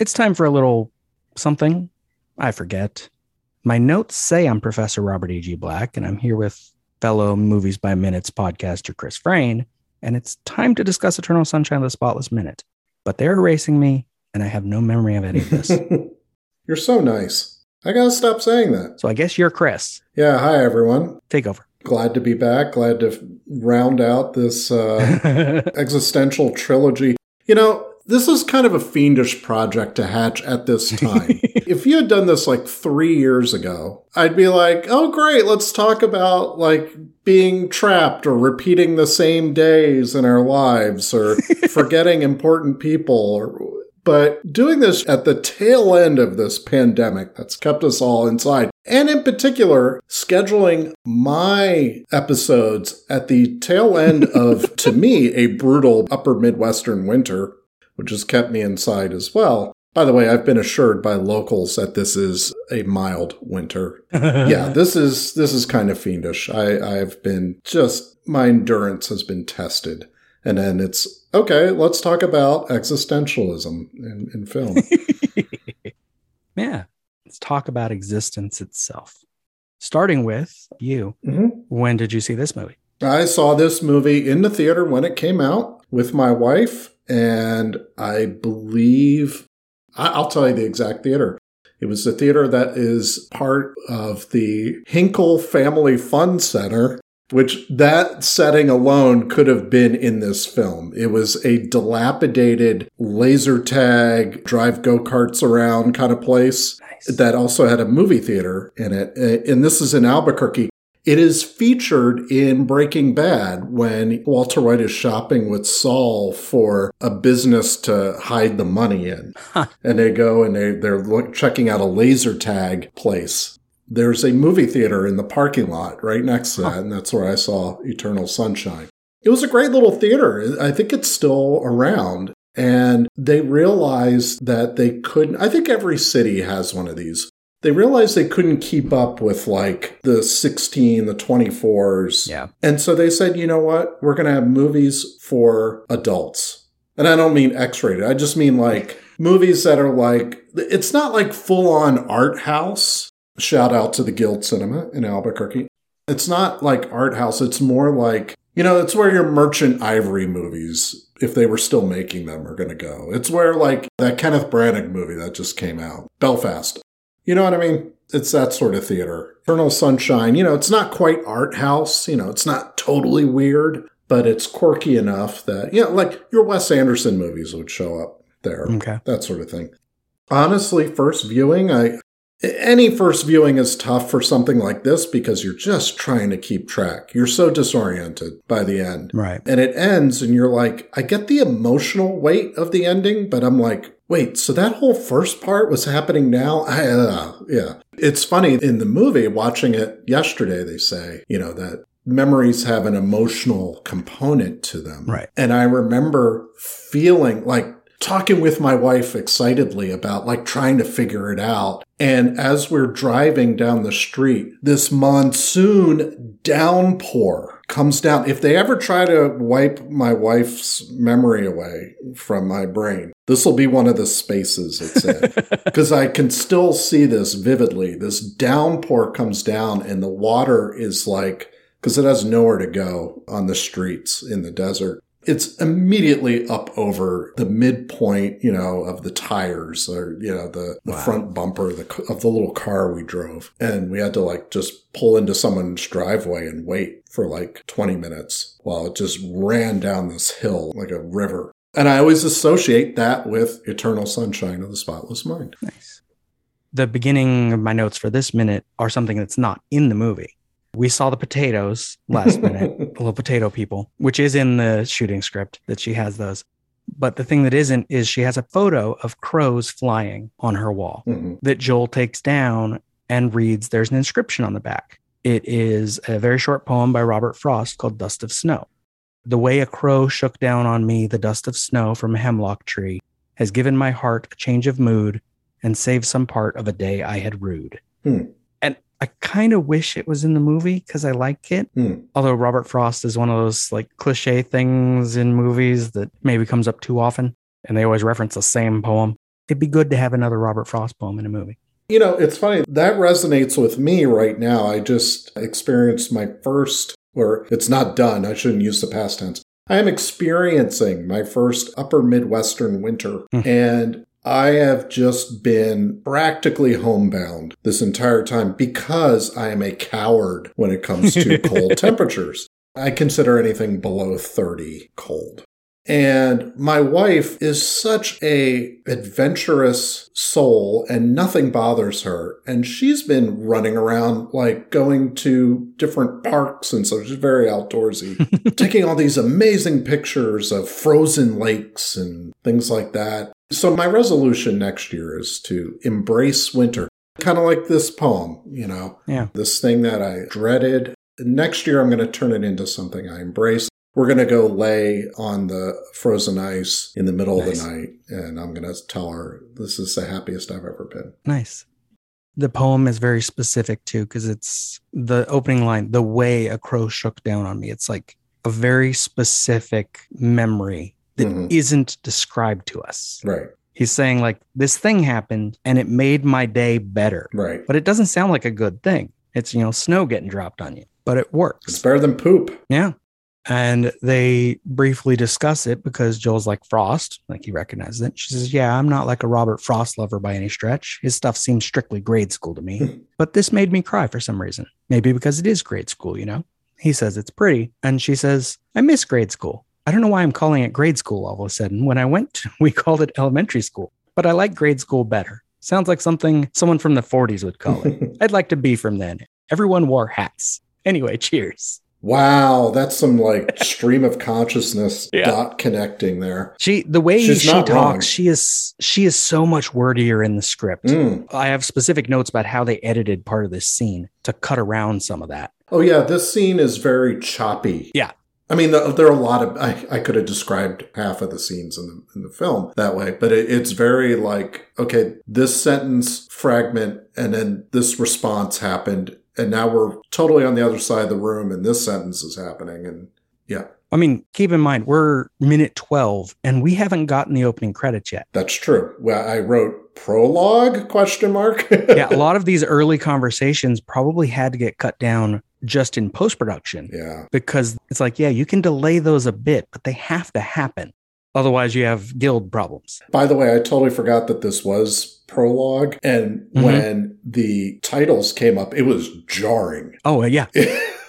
It's time for a little something. I forget. My notes say I'm Professor Robert E.G. Black, and I'm here with fellow Movies by Minutes podcaster Chris Frain, and it's time to discuss Eternal Sunshine of the Spotless Minute. But they're erasing me, and I have no memory of any of this. You're so nice. I gotta stop saying that. so I guess you're Chris. Yeah, hi everyone. Take over. Glad to be back. Glad to round out this uh, existential trilogy. You know, this is kind of a fiendish project to hatch at this time. if you had done this like three years ago, I'd be like, oh, great, let's talk about like being trapped or repeating the same days in our lives or forgetting important people or but doing this at the tail end of this pandemic that's kept us all inside, and in particular, scheduling my episodes at the tail end of, to me, a brutal upper Midwestern winter, which has kept me inside as well. By the way, I've been assured by locals that this is a mild winter. yeah, this is this is kind of fiendish. I, I've been just my endurance has been tested. And then it's okay, let's talk about existentialism in, in film. yeah. Let's talk about existence itself. Starting with you. Mhm. When did you see this movie? I saw this movie in the theater when it came out with my wife, and I believe I'll tell you the exact theater. It was the theater that is part of the Hinkle Family Fun Center, which that setting alone could have been in this film. It was a dilapidated laser tag, drive go karts around kind of place Nice. that also had a movie theater in it. Uh, And this is in Albuquerque. It is featured in Breaking Bad when Walter White is shopping with Saul for a business to hide the money in. Huh. And they go and they, they're checking out a laser tag place. There's a movie theater in the parking lot right next to that, and that's where I saw Eternal Sunshine. It was a great little theater. I think it's still around. And they realized that they couldn't, I think every city has one of these. They realized they couldn't keep up with like the 16, the 24s. Yeah. And so they said, you know what? We're going to have movies for adults. And I don't mean X rated, I just mean like movies that are like, it's not like full on art house. Shout out to the Guild Cinema in Albuquerque. It's not like art house, it's more like, you know, it's where your Merchant Ivory movies, if they were still making them, are going to go. It's where like that Kenneth Branagh movie that just came out, Belfast. You know what I mean? It's that sort of theater. Eternal Sunshine, you know, it's not quite art house, you know, it's not totally weird, but it's quirky enough that, you know, like your Wes Anderson movies would show up there, Okay. that sort of thing. Honestly, first viewing, I any first viewing is tough for something like this because you're just trying to keep track. You're so disoriented by the end. Right. And it ends, and you're like, I get the emotional weight of the ending, but I'm like, wait, so that whole first part was happening now? I, uh, yeah. It's funny in the movie, watching it yesterday, they say, you know, that memories have an emotional component to them. Right. And I remember feeling like, talking with my wife excitedly about like trying to figure it out. And as we're driving down the street, this monsoon downpour comes down. If they ever try to wipe my wife's memory away from my brain, this will be one of the spaces it's in. Because I can still see this vividly. This downpour comes down and the water is like, because it has nowhere to go on the streets in the desert it's immediately up over the midpoint, you know, of the tires or, you know, the, the Wow. front bumper of the, of the little car we drove. And we had to like just pull into someone's driveway and wait for like 20 minutes while it just ran down this hill like a river. And I always associate that with Eternal Sunshine of the Spotless Mind. Nice. The beginning of my notes for this minute are something that's not in the movie. We saw the potatoes last minute, the little potato people, which is in the shooting script that she has those. But the thing that isn't is she has a photo of crows flying on her wall Mhm. that Joel takes down and reads. There's an inscription on the back. It is a very short poem by Robert Frost called Dust of Snow. The way a crow shook down on me the dust of snow from a hemlock tree has given my heart a change of mood and saved some part of a day I had rued. Hmm. I kind of wish it was in the movie because I like it. Hmm. Although Robert Frost is one of those like cliche things in movies that maybe comes up too often and they always reference the same poem. it'd be good to have another Robert Frost poem in a movie. You know, it's funny. That resonates with me right now. I just experienced my first, or it's not done. I shouldn't use the past tense. I am experiencing my first upper Midwestern winter. Hmm. and I have just been practically homebound this entire time because I am a coward when it comes to cold temperatures. I consider anything below 30 cold. And my wife is such a adventurous soul and nothing bothers her. And she's been running around like going to different parks and so she's very outdoorsy, taking all these amazing pictures of frozen lakes and things like that. So my resolution next year is to embrace winter. Kind of like this poem, you know, Yeah. this thing that I dreaded. Next year, I'm going to turn it into something I embrace. We're going to go lay on the frozen ice in the middle Nice. of the night, and I'm going to tell her this is the happiest I've ever been. Nice. The poem is very specific too, because it's the opening line, the way a crow shook down on me. It's like a very specific memory that Mhm. not described to us. Right, He's saying, like, this thing happened and it made my day better. right. But it doesn't sound like a good thing. It's, you know, snow getting dropped on you, but it It's works. better than poop. Yeah. And they briefly discuss it because Joel's like Frost, like he recognizes it. She says, Yeah, I'm not like a Robert Frost lover by any stretch. His stuff seems strictly grade school to me. but this made me cry for some reason. Maybe because it is grade school, you know? He says it's pretty. And she says, I miss grade school. I don't know why I'm calling it grade school all of a sudden. When I went, we called it elementary school, but I like grade school better. Sounds like something someone from the 40s would call it. I'd like to be from then. Everyone wore hats. Anyway, cheers. wow, that's some like stream of consciousness Yeah. dot connecting there. She the way She's she talks, wrong. she is she is so much wordier in the script. Mm. I have specific notes about how they edited part of this scene to cut around some of that. Oh, yeah, this scene is very choppy. Yeah. I mean, the, there are a lot of. I, I could have described half of the scenes in the in the film that way, but it, it's very like okay, this sentence fragment, and then this response happened, and now we're totally on the other side of the room, and this sentence is happening, and yeah, I mean, keep in mind we're minute 12 and we haven't gotten the opening credits yet. that's true. Well, I wrote prologue question mark. Yeah, a lot of these early conversations probably had to get cut down just in post-production yeah, because it's like, yeah, you can delay those a bit, but they have to happen. Otherwise, you have guild problems. By the way, I totally forgot that this was prologue, and Mhm. when the titles came up, it was jarring. Oh, yeah.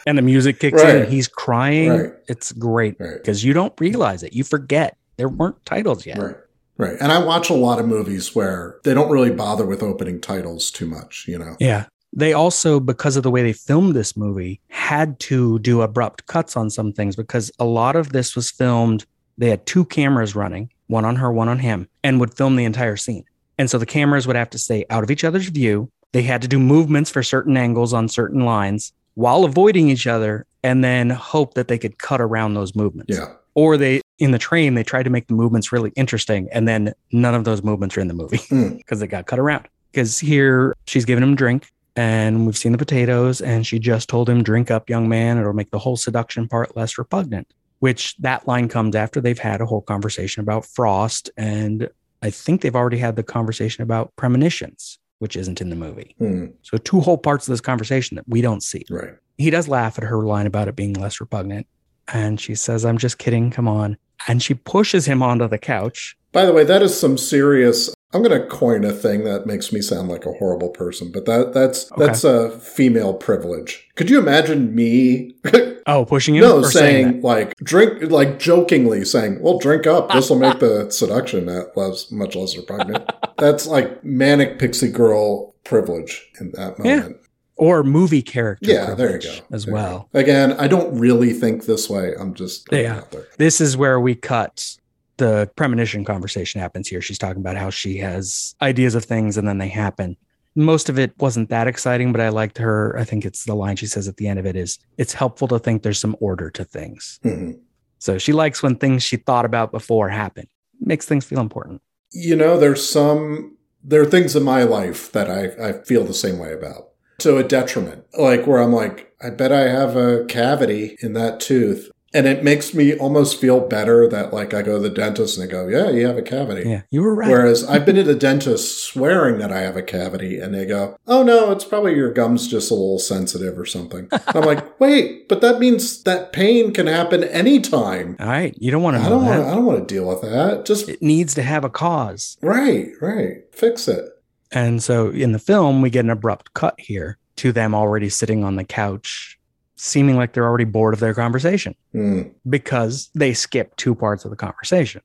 And the music kicks in and he's crying. Right. It's great right. because you don't realize it. You forget there weren't titles yet. Right. Right. And I watch a lot of movies where they don't really bother with opening titles too much, you know? Yeah. They also, because of the way they filmed this movie, had to do abrupt cuts on some things because a lot of this was filmed. They had two cameras running, one on her, one on him, and would film the entire scene. And so the cameras would have to stay out of each other's view. They had to do movements for certain angles on certain lines while avoiding each other and then hope that they could cut around those movements. Yeah. Or they, in the train, they tried to make the movements really interesting. And then none of those movements are in the movie hmm. because they got cut around. Because here she's giving him a drink and we've seen the potatoes and she just told him, drink up, young man. It'll make the whole seduction part less repugnant, which that line comes after they've had a whole conversation about frost. And I think they've already had the conversation about premonitions, which isn't in the movie. Hmm. So two whole parts of this conversation that we don't see. Right. He does laugh at her line about it being less repugnant. And she says, I'm just kidding. Come on. And she pushes him onto the couch. By the way, that is some serious. I'm going to coin a thing that makes me sound like a horrible person, but that that's Okay. that's a female privilege. Could you imagine me? Oh, pushing him? no, or saying that? like drink, like jokingly saying, "Well, drink up. This will make the seduction that less, much less repugnant." that's like manic pixie girl privilege in that Yeah. moment. or movie character. Yeah, there you go. As There well. go. Again, I don't really think this way. I'm just Yeah. out there. This is where we cut the premonition conversation happens here. She's talking about how she has ideas of things and then they happen. Most of it wasn't that exciting, but I liked her. I think it's the line she says at the end of it is it's helpful to think there's some order to things. Mhm. So she likes when things she thought about before happen. Makes things feel important. You know, there's some there are things in my life that I, I feel the same way about. To a detriment. Like where I'm like, I bet I have a cavity in that tooth. And it makes me almost feel better that like I go to the dentist and they go, Yeah, you have a cavity. Yeah, you were right. Whereas I've been to the dentist swearing that I have a cavity and they go, Oh no, it's probably your gums just a little sensitive or something. I'm like, wait, but that means that pain can happen anytime. All right, you don't want to I don't want I don't want to deal with that. Just It needs to have a cause. right, right. Fix it. And so in the film, we get an abrupt cut here to them already sitting on the couch, seeming like they're already bored of their conversation Hmm. because they skip two parts of the conversation.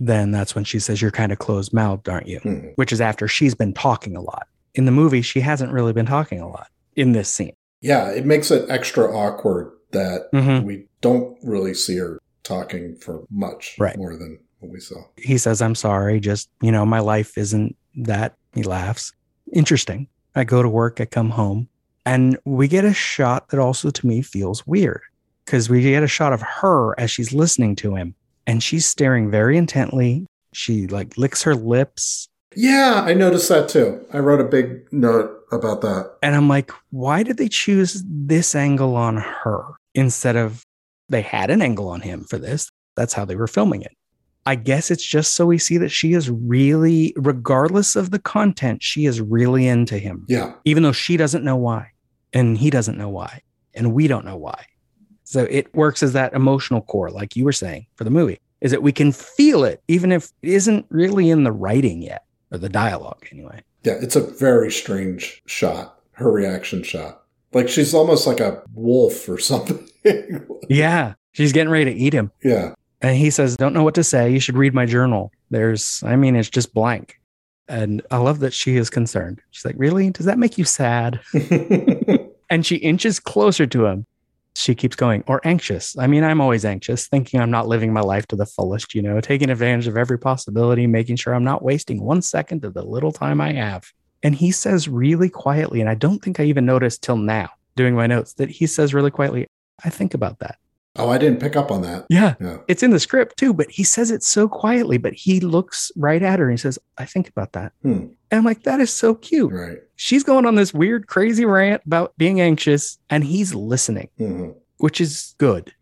Then that's when she says, You're kind of closed mouthed, aren't you? Hmm. Which is after she's been talking a lot. In the movie, she hasn't really been talking a lot in this scene. Yeah, it makes it extra awkward that Mhm. we don't really see her talking for much Right. more than what we saw. He says, I'm sorry, just, you know, my life isn't that. He laughs. Interesting. I go to work, I come home, and we get a shot that also to me feels weird because we get a shot of her as she's listening to him and she's staring very intently. She like licks her lips. Yeah, I noticed that too. I wrote a big note about that. And I'm like, why did they choose this angle on her instead of they had an angle on him for this? That's how they were filming it. I guess it's just so we see that she is really, regardless of the content, she is really into him, Yeah. even though she doesn't know why. And he doesn't know why. And we don't know why. So it works as that emotional core, like you were saying for the movie, is that we can feel it, even if it isn't really in the writing yet or the dialogue anyway. Yeah, it's a very strange shot, her reaction shot. Like she's almost like a wolf or something. Yeah. She's getting ready to eat him. yeah. And he says, Don't know what to say. You should read my journal. There's, I mean, it's just blank. And I love that she is concerned. She's like, Really? Does that make you sad? And she inches closer to him. She keeps going, or anxious. I mean, I'm always anxious, thinking I'm not living my life to the fullest, you know, taking advantage of every possibility, making sure I'm not wasting one second of the little time I have. And he says really quietly, and I don't think I even noticed till now doing my notes that he says really quietly, I think about that. Oh, I didn't pick up on that. Yeah. Yeah. It's in the script too, but he says it so quietly, but he looks right at her and he says, I think about that. Hmm. And I'm like, that is so cute. Right. She's going on this weird, crazy rant about being anxious, and he's listening, hmm which is good.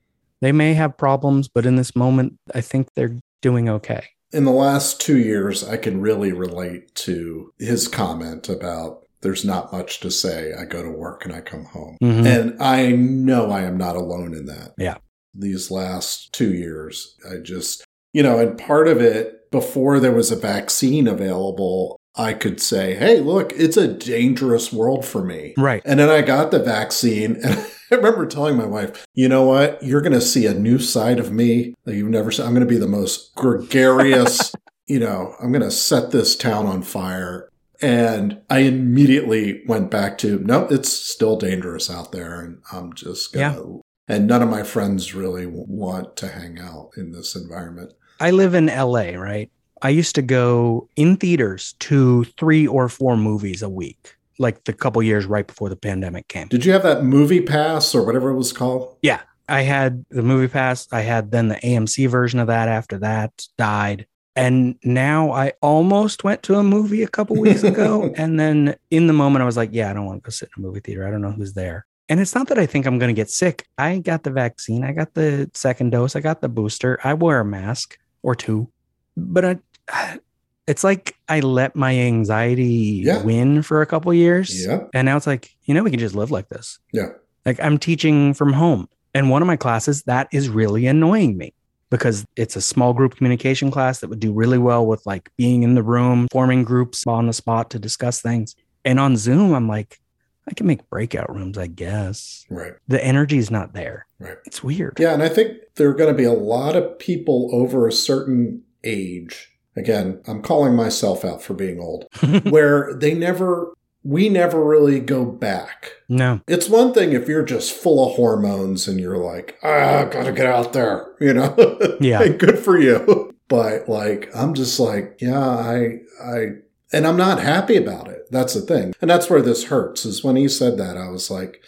They may have problems, but in this moment, I think they're doing okay. In the last two years, I can really relate to his comment about there's not much to say. I go to work and I come home. Mhm. And I know I am not alone in that. Yeah. These last two years, I just, you know, and part of it, before there was a vaccine available, I could say, hey, look, it's a dangerous world for me. Right. And then I got the vaccine, and I remember telling my wife, you know what? You're going to see a new side of me that you've never seen. I'm going to be the most gregarious, you know, I'm going to set this town on fire. And I immediately went back to, no, it's still dangerous out there. And I'm just going to, and none of my friends really want to hang out in this environment. I live in LA, right? I used to go in theaters to three or four movies a week, like the couple years right before the pandemic came. Did you have that movie pass or whatever it was called? Yeah. I had the movie pass. I had then the AMC version of that after that died. And now I almost went to a movie a couple weeks ago. and then in the moment, I was like, yeah, I don't want to go sit in a movie theater. I don't know who's there. And it's not that I think I'm going to get sick. I got the vaccine. I got the second dose. I got the booster. I wear a mask or two. But I, it's like I let my anxiety Yeah. win for a couple years. Yeah. And now it's like, you know, we can just live like this. Yeah. Like I'm teaching from home. And one of my classes, that is really annoying me because it's a small group communication class that would do really well with like being in the room, forming groups on the spot to discuss things. And on Zoom, I'm like, I can make breakout rooms, I guess. Right. The energy is not there. Right. It's weird. Yeah, and I think there are going to be a lot of people over a certain age. Again, I'm calling myself out for being old, where they never, we never really go back. no. It's one thing if you're just full of hormones and you're like, ah, gotta get out there, you know? Yeah. Good for you. But like, I'm just like, yeah, I, I, and I'm not happy about it. That's the thing. And that's where this hurts is when he said that, I was like,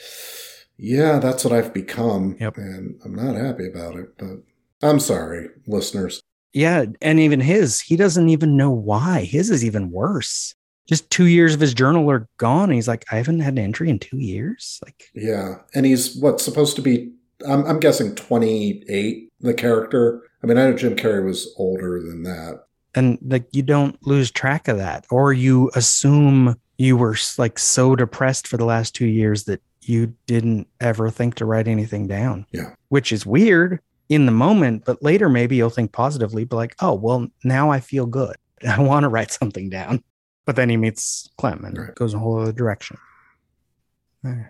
yeah, that's what I've become. Yep. And I'm not happy about it, but I'm sorry, listeners. Yeah. And even his, he doesn't even know why. His is even worse. Just two years of his journal are gone. And he's like, I haven't had an entry in two years. Like, Yeah. And he's what's supposed to be I'm, I'm guessing 28, the character. I mean, I know Jim Carrey was older than that. And like you don't lose track of that, or you assume you were like so depressed for the last two years that you didn't ever think to write anything down. Yeah. Which is weird in the moment, but later maybe you'll think positively, but like, oh, well, now I feel good. I want to write something down. But then he meets Clem and Right. goes a whole other direction. Okay.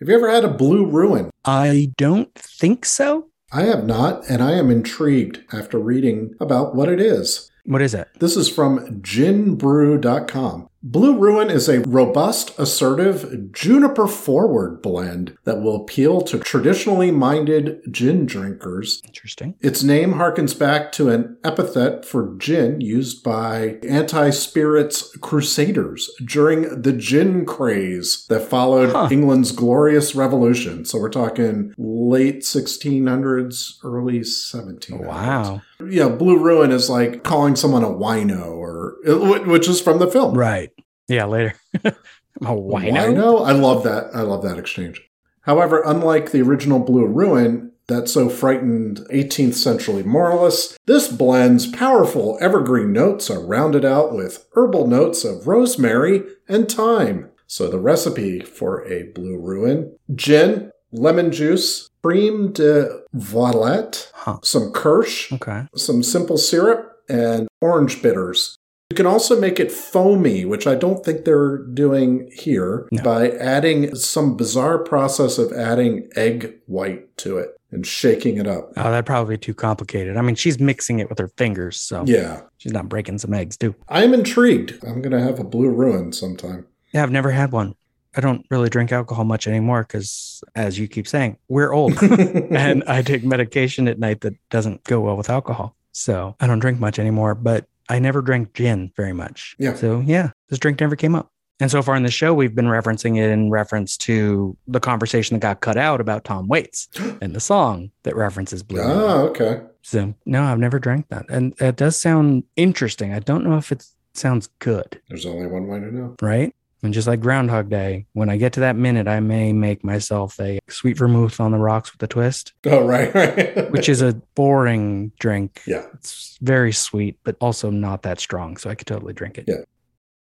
Have you ever had a blue ruin? I don't think so. I have not, and I am intrigued after reading about what it is. What is it? This is from ginbrew.com. Blue Ruin is a robust, assertive, juniper forward blend that will appeal to traditionally minded gin drinkers. Interesting. Its name harkens back to an epithet for gin used by anti spirits crusaders during the gin craze that followed Huh. England's glorious revolution. So we're talking late 1600s, early 1700s. Wow. Yeah, Blue Ruin is like calling someone a wino, or which is from the film. Right. Yeah, later. a wino? Wino? I love that. I love that exchange. However, unlike the original Blue Ruin that so frightened 18th century moralists, this blend's powerful evergreen notes are rounded out with herbal notes of rosemary and thyme. So the recipe for a Blue Ruin gin, lemon juice, cream de violette, Huh. some kirsch, Okay. some simple syrup, and orange bitters. You can also make it foamy, which I don't think they're doing here, No. by adding some bizarre process of adding egg white to it and shaking it up. Oh, that'd probably be too complicated. I mean, she's mixing it with her fingers, so Yeah. she's not breaking some eggs, too. I'm intrigued. I'm going to have a blue ruin sometime. Yeah, I've never had one. I don't really drink alcohol much anymore because, as you keep saying, we're old. and I take medication at night that doesn't go well with alcohol. So I don't drink much anymore, but I never drank gin very much. Yeah. So yeah, this drink never came up. And so far in the show, we've been referencing it in reference to the conversation that got cut out about Tom Waits and the song that references Blue. Ah, okay. So no, I've never drank that. And it does sound interesting. I don't know if it sounds good, There's only one way to know. right? And just like Groundhog Day, when I get to that minute, I may make myself a sweet vermouth on the rocks with a twist, Oh, right, right. which is a boring drink. yeah. It's very sweet, but also not that strong. So I could totally drink it. Yeah.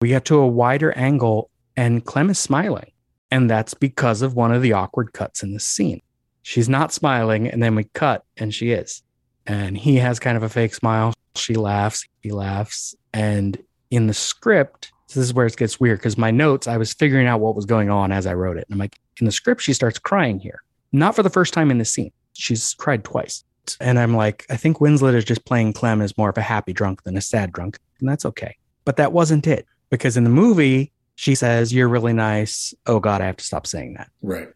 We get to a wider angle and Clem is smiling. And that's because of one of the awkward cuts in the scene. She's not smiling. And then we cut and she is. And he has kind of a fake smile. She laughs. He laughs. And in the script, this is where it gets weird because my notes, I was figuring out what was going on as I wrote it. And I'm like, in the script, she starts crying here. Not for the first time in the scene. She's cried twice. And I'm like, I think Winslet is just playing Clem as more of a happy drunk than a sad drunk. And that's okay. But that wasn't it. Because in the movie, she says, You're really nice. Oh God, I have to stop saying that. Right.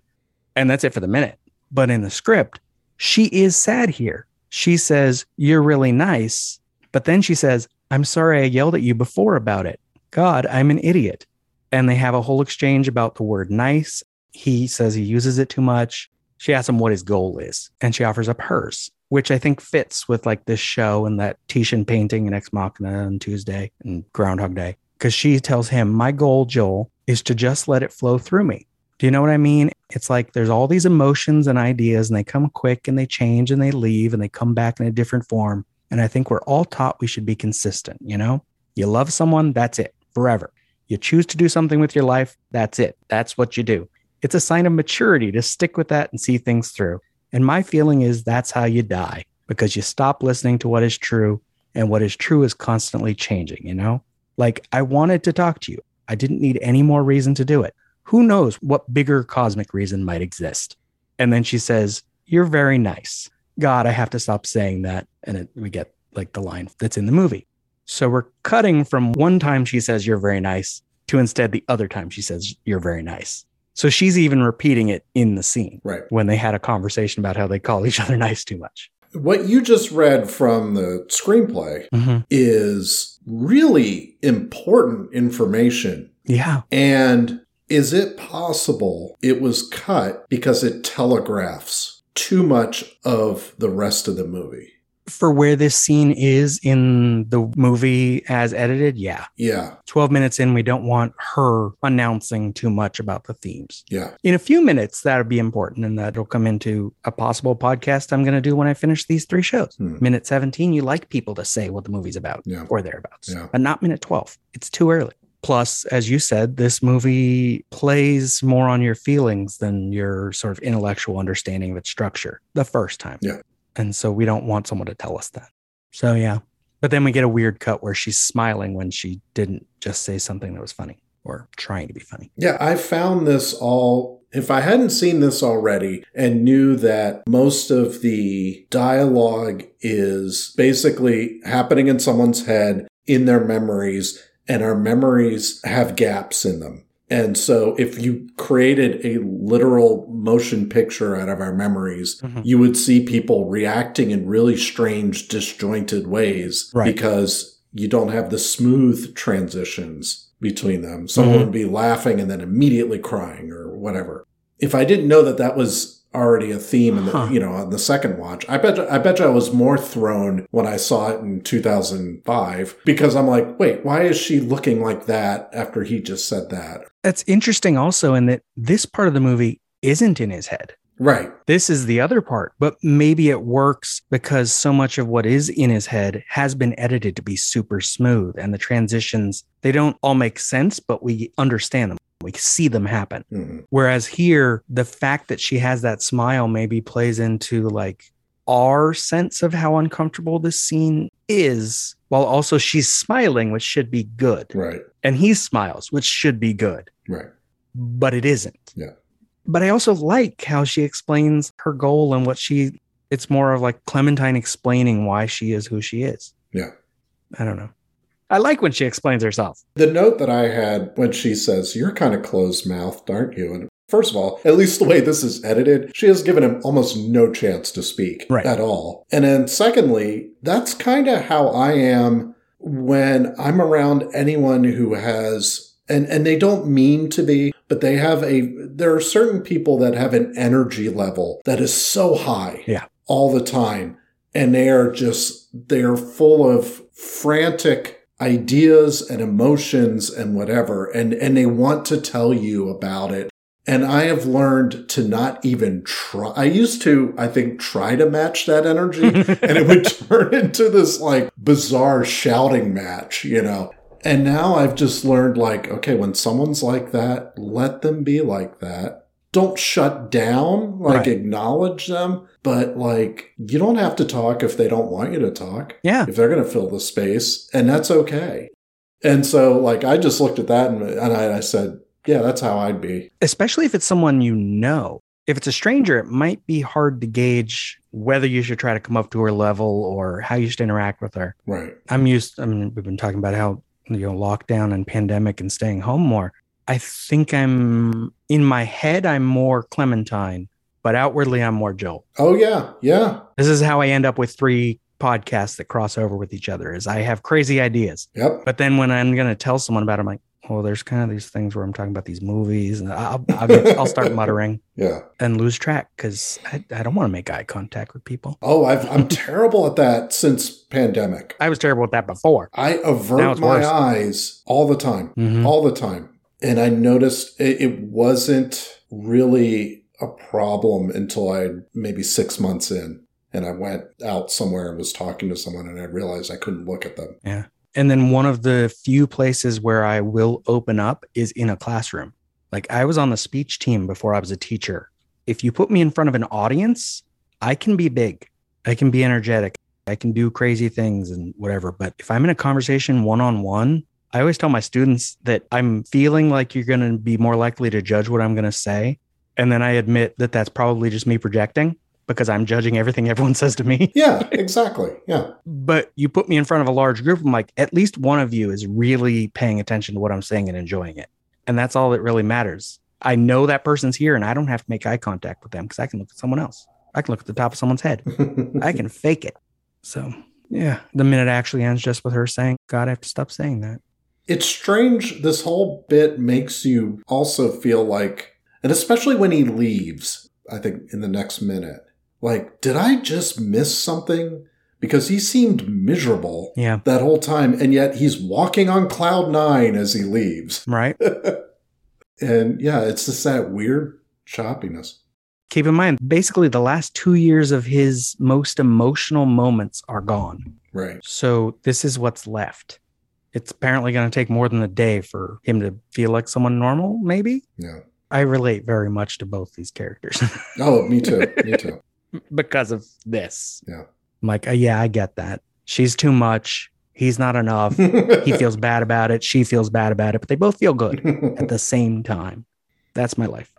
And that's it for the minute. But in the script, she is sad here. She says, You're really nice. But then she says, I'm sorry I yelled at you before about it. God, I'm an idiot. And they have a whole exchange about the word nice. He says he uses it too much. She asks him what his goal is, and she offers up hers, which I think fits with like this show and that Titian painting and Ex Machina on Tuesday and Groundhog Day. Because she tells him, My goal, Joel, is to just let it flow through me. Do you know what I mean? It's like there's all these emotions and ideas, and they come quick and they change and they leave and they come back in a different form. And I think we're all taught we should be consistent. You know, you love someone, that's it forever. You choose to do something with your life, that's it. That's what you do. It's a sign of maturity to stick with that and see things through. And my feeling is that's how you die because you stop listening to what is true, and what is true is constantly changing, you know? Like, I wanted to talk to you. I didn't need any more reason to do it. Who knows what bigger cosmic reason might exist? And then she says, You're very nice. God, I have to stop saying that. And it, we get like the line that's in the movie. So we're cutting from one time she says, You're very nice to instead the other time she says, You're very nice. So she's even repeating it in the scene Right. when they had a conversation about how they call each other nice too much. What you just read from the screenplay Mm-hmm. is really important information. Yeah. And is it possible it was cut because it telegraphs too much of the rest of the movie? For where this scene is in the movie as edited, yeah. Yeah. 12 minutes in, we don't want her announcing too much about the themes. Yeah. In a few minutes, that'll be important and that'll come into a possible podcast I'm going to do when I finish these three shows. Hmm. Minute 17, you like people to say what the movie's about Yeah. or thereabouts, Yeah. but not minute 12. It's too early. Plus, as you said, this movie plays more on your feelings than your sort of intellectual understanding of its structure the first time. Yeah. And so we don't want someone to tell us that. So, yeah. But then we get a weird cut where she's smiling when she didn't just say something that was funny or trying to be funny. Yeah, I found this all. If I hadn't seen this already and knew that most of the dialogue is basically happening in someone's head, in their memories, and our memories have gaps in them. And so if you created a literal motion picture out of our memories, Mhm. you would see people reacting in really strange, disjointed ways Right. because you don't have the smooth transitions between them. Someone Mhm. would be laughing and then immediately crying or whatever. If I didn't know that that was already a theme in the, Huh. you know, on the second watch, I bet I bet you I was more thrown when I saw it in 2005 because I'm like, wait, why is she looking like that after he just said that? That's interesting also in that this part of the movie isn't in his head. Right. This is the other part, but maybe it works because so much of what is in his head has been edited to be super smooth and the transitions, they don't all make sense, but we understand them. We see them happen. Mhm. Whereas here, the fact that she has that smile maybe plays into like our sense of how uncomfortable this scene is, while also she's smiling, which should be good. Right. And he smiles, which should be good Right. but it isn't. Yeah. But I also like how she explains her goal and what she it's more of like Clementine explaining why she is who she is. Yeah. I don't know. I like when she explains herself. The note that I had when she says, You're kind of closed mouthed, aren't you? And first of all, at least the way this is edited, she has given him almost no chance to speak Right. at all. And then secondly, that's kind of how I am when I'm around anyone who has and and they don't mean to be, but they have a there are certain people that have an energy level that is so high Yeah. all the time and they are just they are full of frantic ideas and emotions and whatever and and they want to tell you about it. And i have learned to not even try i used to i think try to match that energy and it would turn into this like bizarre shouting match you know? And now i've just learned like okay when someone's like that let them be like that don't shut down like Right. acknowledge them but like you don't have to talk if they don't want you to talk yeah. if they're going to fill the space and that's okay and so like i just looked at that and, and I, I said yeah that's how i'd be Especially if it's someone you know. If it's a stranger, it might be hard to gauge whether you should try to come up to her level or how you should interact with her. right I'm used. I mean, we've been talking about how you know lockdown and pandemic and staying home more. I think I'm in my head. I'm more Clementine, but outwardly I'm more Joel. oh yeah yeah This is how I end up with three podcasts that cross over with each other. Is I have crazy ideas, yep but then when I'm going to tell someone about, it, I'm like, well, there's kind of these things where I'm talking about these movies, and I'll I'll, I'll start muttering yeah and lose track because I, I don't want to make eye contact with people. oh I've, i'm terrible at that since pandemic I was terrible at that before. i avert my worse. eyes all the time Mhm. all the time and i noticed it, wasn't really a problem until i maybe six months in and i went out somewhere and was talking to someone and i realized i couldn't look at them Yeah. And then one of the few places where I will open up is in a classroom. Like I was on the speech team before I was a teacher. If you put me in front of an audience, I can be big. I can be energetic. I can do crazy things and whatever. But if I'm in a conversation one on one, I always tell my students that I'm feeling like you're going to be more likely to judge what I'm going to say. And then I admit that that's probably just me projecting because I'm judging everything everyone says to me. Yeah exactly. Yeah. But you put me in front of a large group i'm like at least one of you is really paying attention to what i'm saying and enjoying it. And that's all that really matters. I know that person's here and i don't have to make eye contact with them because i can look at someone else. I can look at the top of someone's head. I can fake it. So yeah the minute actually ends just with her saying god i have to stop saying that It's strange. This whole bit makes you also feel like, and especially when he leaves, I think in the next minute, like, did I just miss something? because he seemed miserable Yeah. that whole time, and yet he's walking on cloud nine as he leaves. Right. And yeah, it's just that weird choppiness. Keep in mind, basically, the last two years of his most emotional moments are gone. Right. So this is what's left. It's apparently going to take more than a day for him to feel like someone normal, maybe. Yeah. I relate very much to both these characters Oh, me too. me too. because of this. Yeah. I'm like, uh, yeah, I get that. She's too much. He's not enough. he feels bad about it. She feels bad about it, but they both feel good at the same time. That's my life.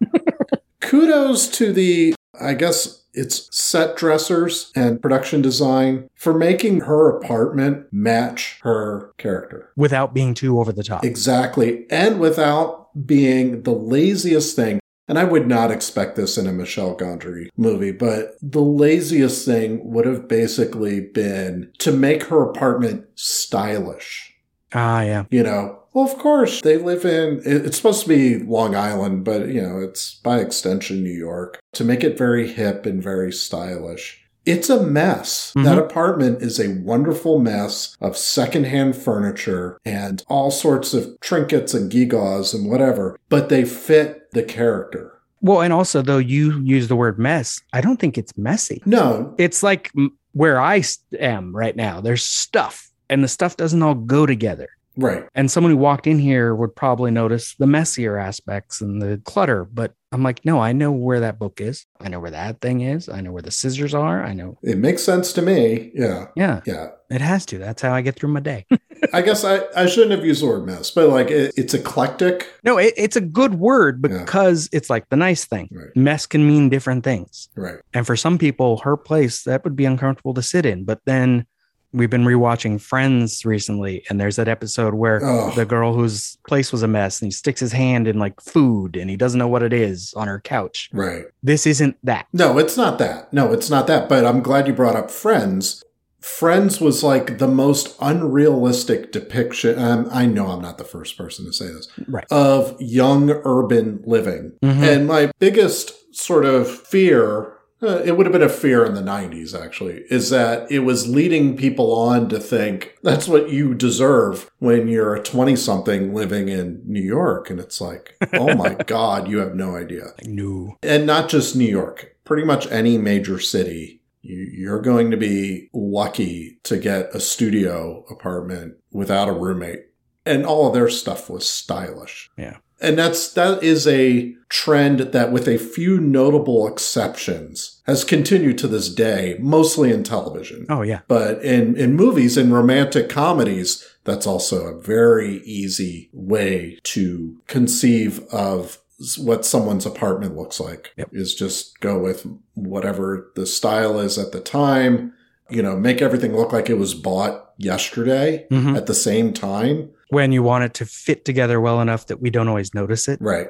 Kudos to the, I guess it's set dressers and production design for making her apartment match her character. Without being too over the top. Exactly. And without being the laziest thing. And I would not expect this in a Michel Gondry movie, but the laziest thing would have basically been to make her apartment stylish. Ah, yeah. You know, well, of course, they live in, it's supposed to be Long Island, but, you know, it's by extension New York. To make it very hip and very stylish. It's a mess. Mhm. That apartment is a wonderful mess of secondhand furniture and all sorts of trinkets and gewgaws and whatever, but they fit the character. Well, and also, though you use the word mess, I don't think it's messy. No, It's like where I am right now. There's stuff, and the stuff doesn't all go together. Right. And someone who walked in here would probably notice the messier aspects and the clutter. But I'm like, no, I know where that book is. I know where that thing is. I know where the scissors are. I know. It makes sense to me. Yeah. Yeah, Yeah. it has to. That's how I get through my day. I guess I, I shouldn't have used the word mess, but like it, it's eclectic. no, it, it's a good word Yeah. because it's like the nice thing. Right. Mess can mean different things. Right. And for some people, her place, that would be uncomfortable to sit in. But then we've been rewatching Friends recently, and there's that episode where Oh. the girl whose place was a mess and he sticks his hand in like food and he doesn't know what it is on her couch. Right. This isn't that. No, it's not that. No, it's not that. But I'm glad you brought up Friends. Friends was like the most unrealistic depiction. Um, I know I'm not the first person to say this Right. of young urban living. Mhm. And my biggest sort of fear, uh, it would have been a fear in the 90s actually, is that it was leading people on to think that's what you deserve when you're a 20 something living in New York. And it's like, oh my God, you have no idea no. and not just New York, pretty much any major city, you're going to be lucky to get a studio apartment without a roommate. And all of their stuff was stylish. Yeah. And that's that is a trend that with a few notable exceptions has continued to this day, mostly in television. Oh, yeah. But in, in movies and romantic comedies, that's also a very easy way to conceive of what someone's apartment looks like. Yep. Is just go with whatever the style is at the time, you know, make everything look like it was bought yesterday Mhm. at the same time. When you want it to fit together well enough that we don't always notice it Right.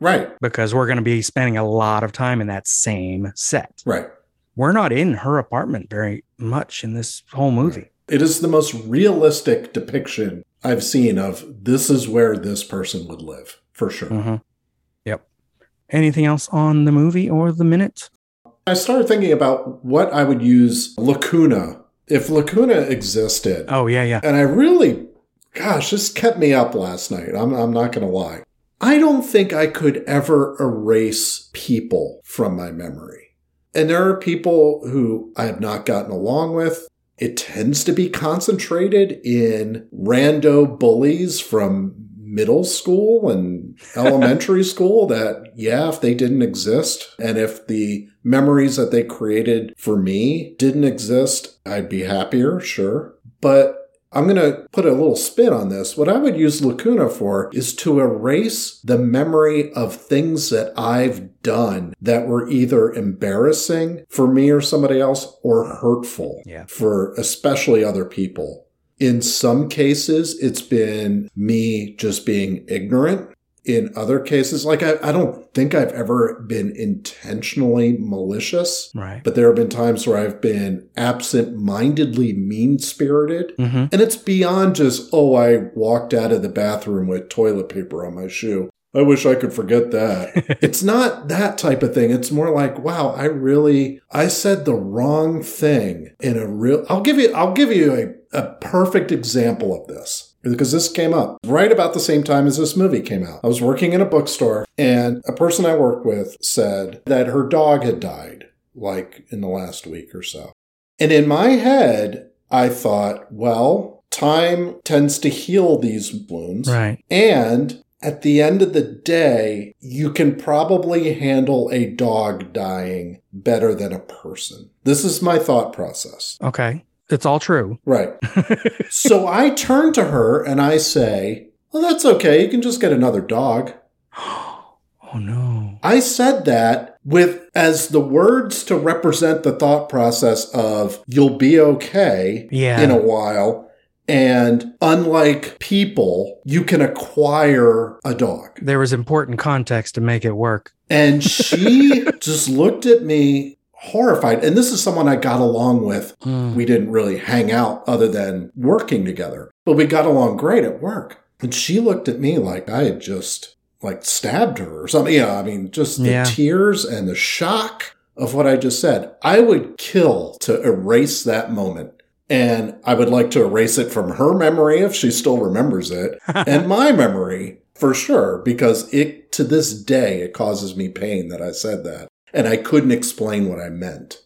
Right. because we're going to be spending a lot of time in that same set. Right. We're not in her apartment very much in this whole movie. It is the most realistic depiction I've seen of this is where this person would live for sure. Mm-hmm. Yep. Anything else on the movie or the minute? I started thinking about what I would use lacuna if lacuna existed. Oh, yeah, yeah. And I really, gosh, this kept me up last night. I'm, I'm not going to lie. I don't think I could ever erase people from my memory. And there are people who I have not gotten along with. It tends to be concentrated in rando bullies from middle school and elementary school that, yeah, if they didn't exist and if the memories that they created for me didn't exist, I'd be happier, sure. But I'm going to put a little spin on this. What I would use lacuna for is to erase the memory of things that I've done that were either embarrassing for me or somebody else or hurtful Yeah. for especially other people. In some cases, it's been me just being ignorant. In other cases, like I, I don't think I've ever been intentionally malicious, Right. but there have been times where I've been absent mindedly mean spirited. hmm And it's beyond just, oh, I walked out of the bathroom with toilet paper on my shoe. I wish I could forget that. it's not that type of thing. It's more like, wow, I really, I said the wrong thing in a real, I'll give you, I'll give you a, a perfect example of this because this came up right about the same time as this movie came out. I was working in a bookstore and a person I worked with said that her dog had died like in the last week or so. And in my head, I thought, well, time tends to heal these wounds. Right. And at the end of the day, you can probably handle a dog dying better than a person. This is my thought process. Okay. It's all true. Right. so I turn to her and I say, Well, that's okay. You can just get another dog. Oh no. I said that with as the words to represent the thought process of you'll be okay Yeah. in a while. And unlike people, you can acquire a dog. There was important context to make it work. And she just looked at me horrified. And this is someone I got along with. Mm. We didn't really hang out other than working together, but we got along great at work. And she looked at me like I had just like stabbed her or something. Yeah, I mean, just the Yeah. tears and the shock of what I just said. I would kill to erase that moment. And I would like to erase it from her memory if she still remembers it and my memory for sure, because it to this day it causes me pain that I said that. And I couldn't explain what I meant.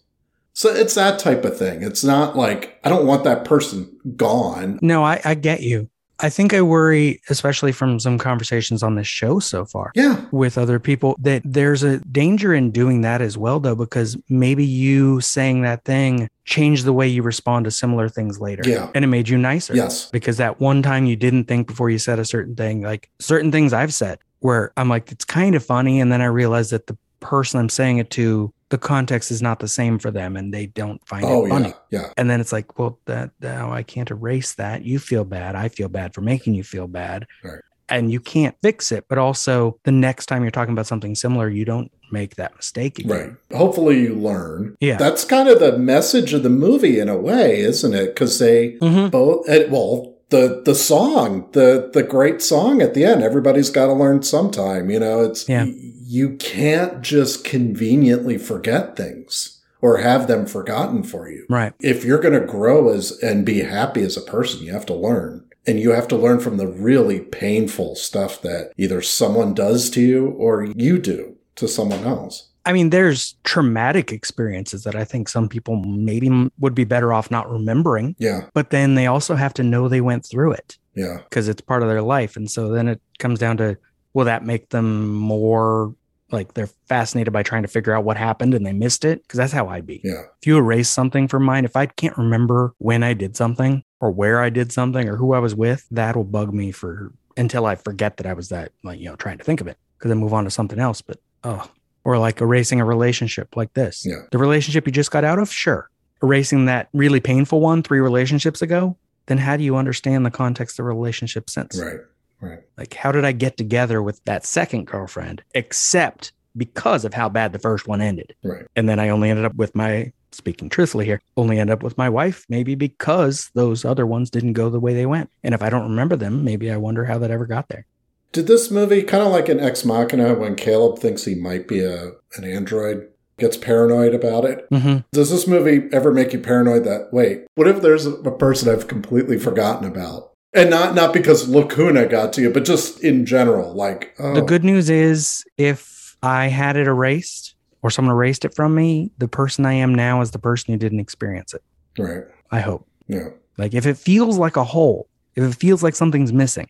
So it's that type of thing. It's not like I don't want that person gone. No, I, I get you. I think I worry, especially from some conversations on this show so far Yeah. with other people, that there's a danger in doing that as well, though, because maybe you saying that thing changed the way you respond to similar things later. Yeah. And it made you nicer. Yes. Because that one time you didn't think before you said a certain thing, like certain things I've said where I'm like, it's kind of funny. And then I realize that the person I'm saying it to, the context is not the same for them and they don't find Oh it funny. yeah. Yeah. And then it's like, well, that now I can't erase that. You feel bad. I feel bad for making you feel bad. Right. And you can't fix it. But also, the next time you're talking about something similar, you don't make that mistake again. Right. Hopefully you learn. Yeah. That's kind of the message of the movie in a way, isn't it? Because they Mhm. both eh, well the the song the the great song at the end. Everybody's got to learn sometime you know? It's Yeah. y- you can't just conveniently forget things or have them forgotten for you. Right. if you're going to grow as and be happy as a person you have to learn. And you have to learn from the really painful stuff that either someone does to you or you do to someone else I mean, there's traumatic experiences that I think some people maybe would be better off not remembering, yeah but then they also have to know they went through it yeah because it's part of their life. And so then it comes down to will that make them more like they're fascinated by trying to figure out what happened and they missed it? Because that's how I'd be. yeah if you erase something from mine, if I can't remember when I did something or where I did something or who I was with, that'll bug me for until I forget that I was that, like, you know, trying to think of it because I move on to something else. But, oh, or like erasing a relationship like this. Yeah. The relationship you just got out of, sure. Erasing that really painful one three relationships ago, then how do you understand the context of the relationship since? right right Like, how did I get together with that second girlfriend except because of how bad the first one ended? right And then I only ended up with my, speaking truthfully here, only end up with my wife, maybe because those other ones didn't go the way they went. And if I don't remember them, maybe I wonder how that ever got there. Did this movie kind of like an Ex Machina when Caleb thinks he might be a an android, gets paranoid about it? Mm-hmm. Does this movie ever make you paranoid that wait, what if there's a person I've completely forgotten about? And not not because Lacuna got to you, but just in general, like oh, The good news is if I had it erased or someone erased it from me, the person I am now is the person who didn't experience it. right, I hope. yeah, Like if it feels like a hole, if it feels like something's missing,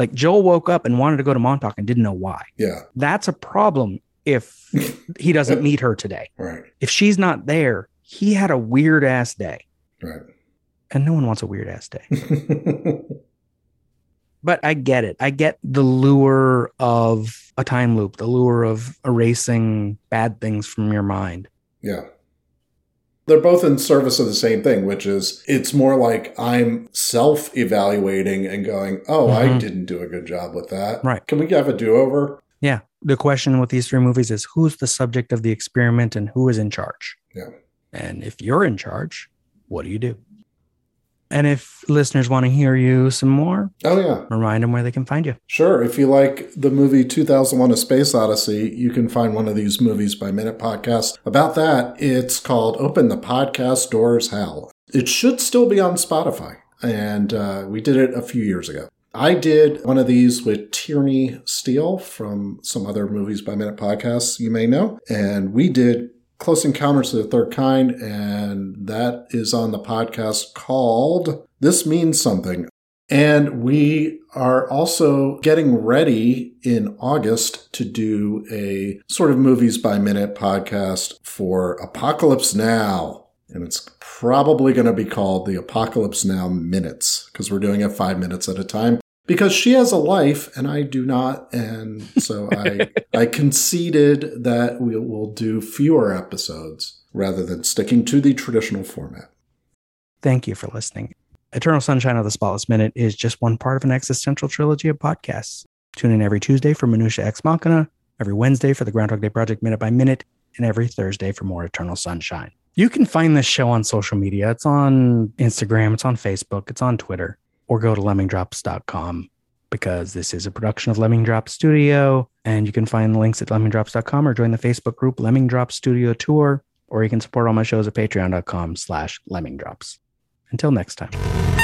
like Joel woke up and wanted to go to Montauk and didn't know why. yeah, That's a problem if he doesn't meet her today. right, if she's not there, he had a weird ass day. right. And no one wants a weird ass day. But I get it. I get the lure of a time loop, the lure of erasing bad things from your mind. yeah. They're both in service of the same thing, which is it's more like I'm self evaluating and going, oh, I Mhm. didn't do a good job with that. Right. Can we have a do over? Yeah. The question with these three movies is who's the subject of the experiment and who is in charge? Yeah. And if you're in charge, what do you do? And if listeners want to hear you some more, Oh, yeah. remind them where they can find you. Sure. If you like the movie 2001 A Space Odyssey, you can find one of these movies by minute podcasts. About that, it's called Open the Podcast Doors HAL. It should still be on Spotify, and uh, we did it a few years ago. I did one of these with Tierney Steele from some other movies by minute podcasts you may know, and we did Close Encounters of the Third Kind, and that is on the podcast called This Means Something. And we are also getting ready in August to do a sort of movies by minute podcast for Apocalypse Now. And it's probably going to be called the Apocalypse Now Minutes because we're doing it five minutes at a time. Because she has a life and I do not. And so I, I conceded that we will do fewer episodes rather than sticking to the traditional format. Thank you for listening. Eternal Sunshine of the Spotless Minute is just one part of an existential trilogy of podcasts. Tune in every Tuesday for Minutia Ex Machina, every Wednesday for the Groundhog Day Project Minute by Minute, and every Thursday for more Eternal Sunshine. You can find this show on social media. It's on Instagram, it's on Facebook, it's on Twitter, or go to lemmingdrops.com because this is a production of Lemming Drops Studio. And you can find the links at lemmingdrops.com or join the Facebook group Lemming Drops Studio Tour, or you can support all my shows at patreon.com slash lemmingdrops. Until next time.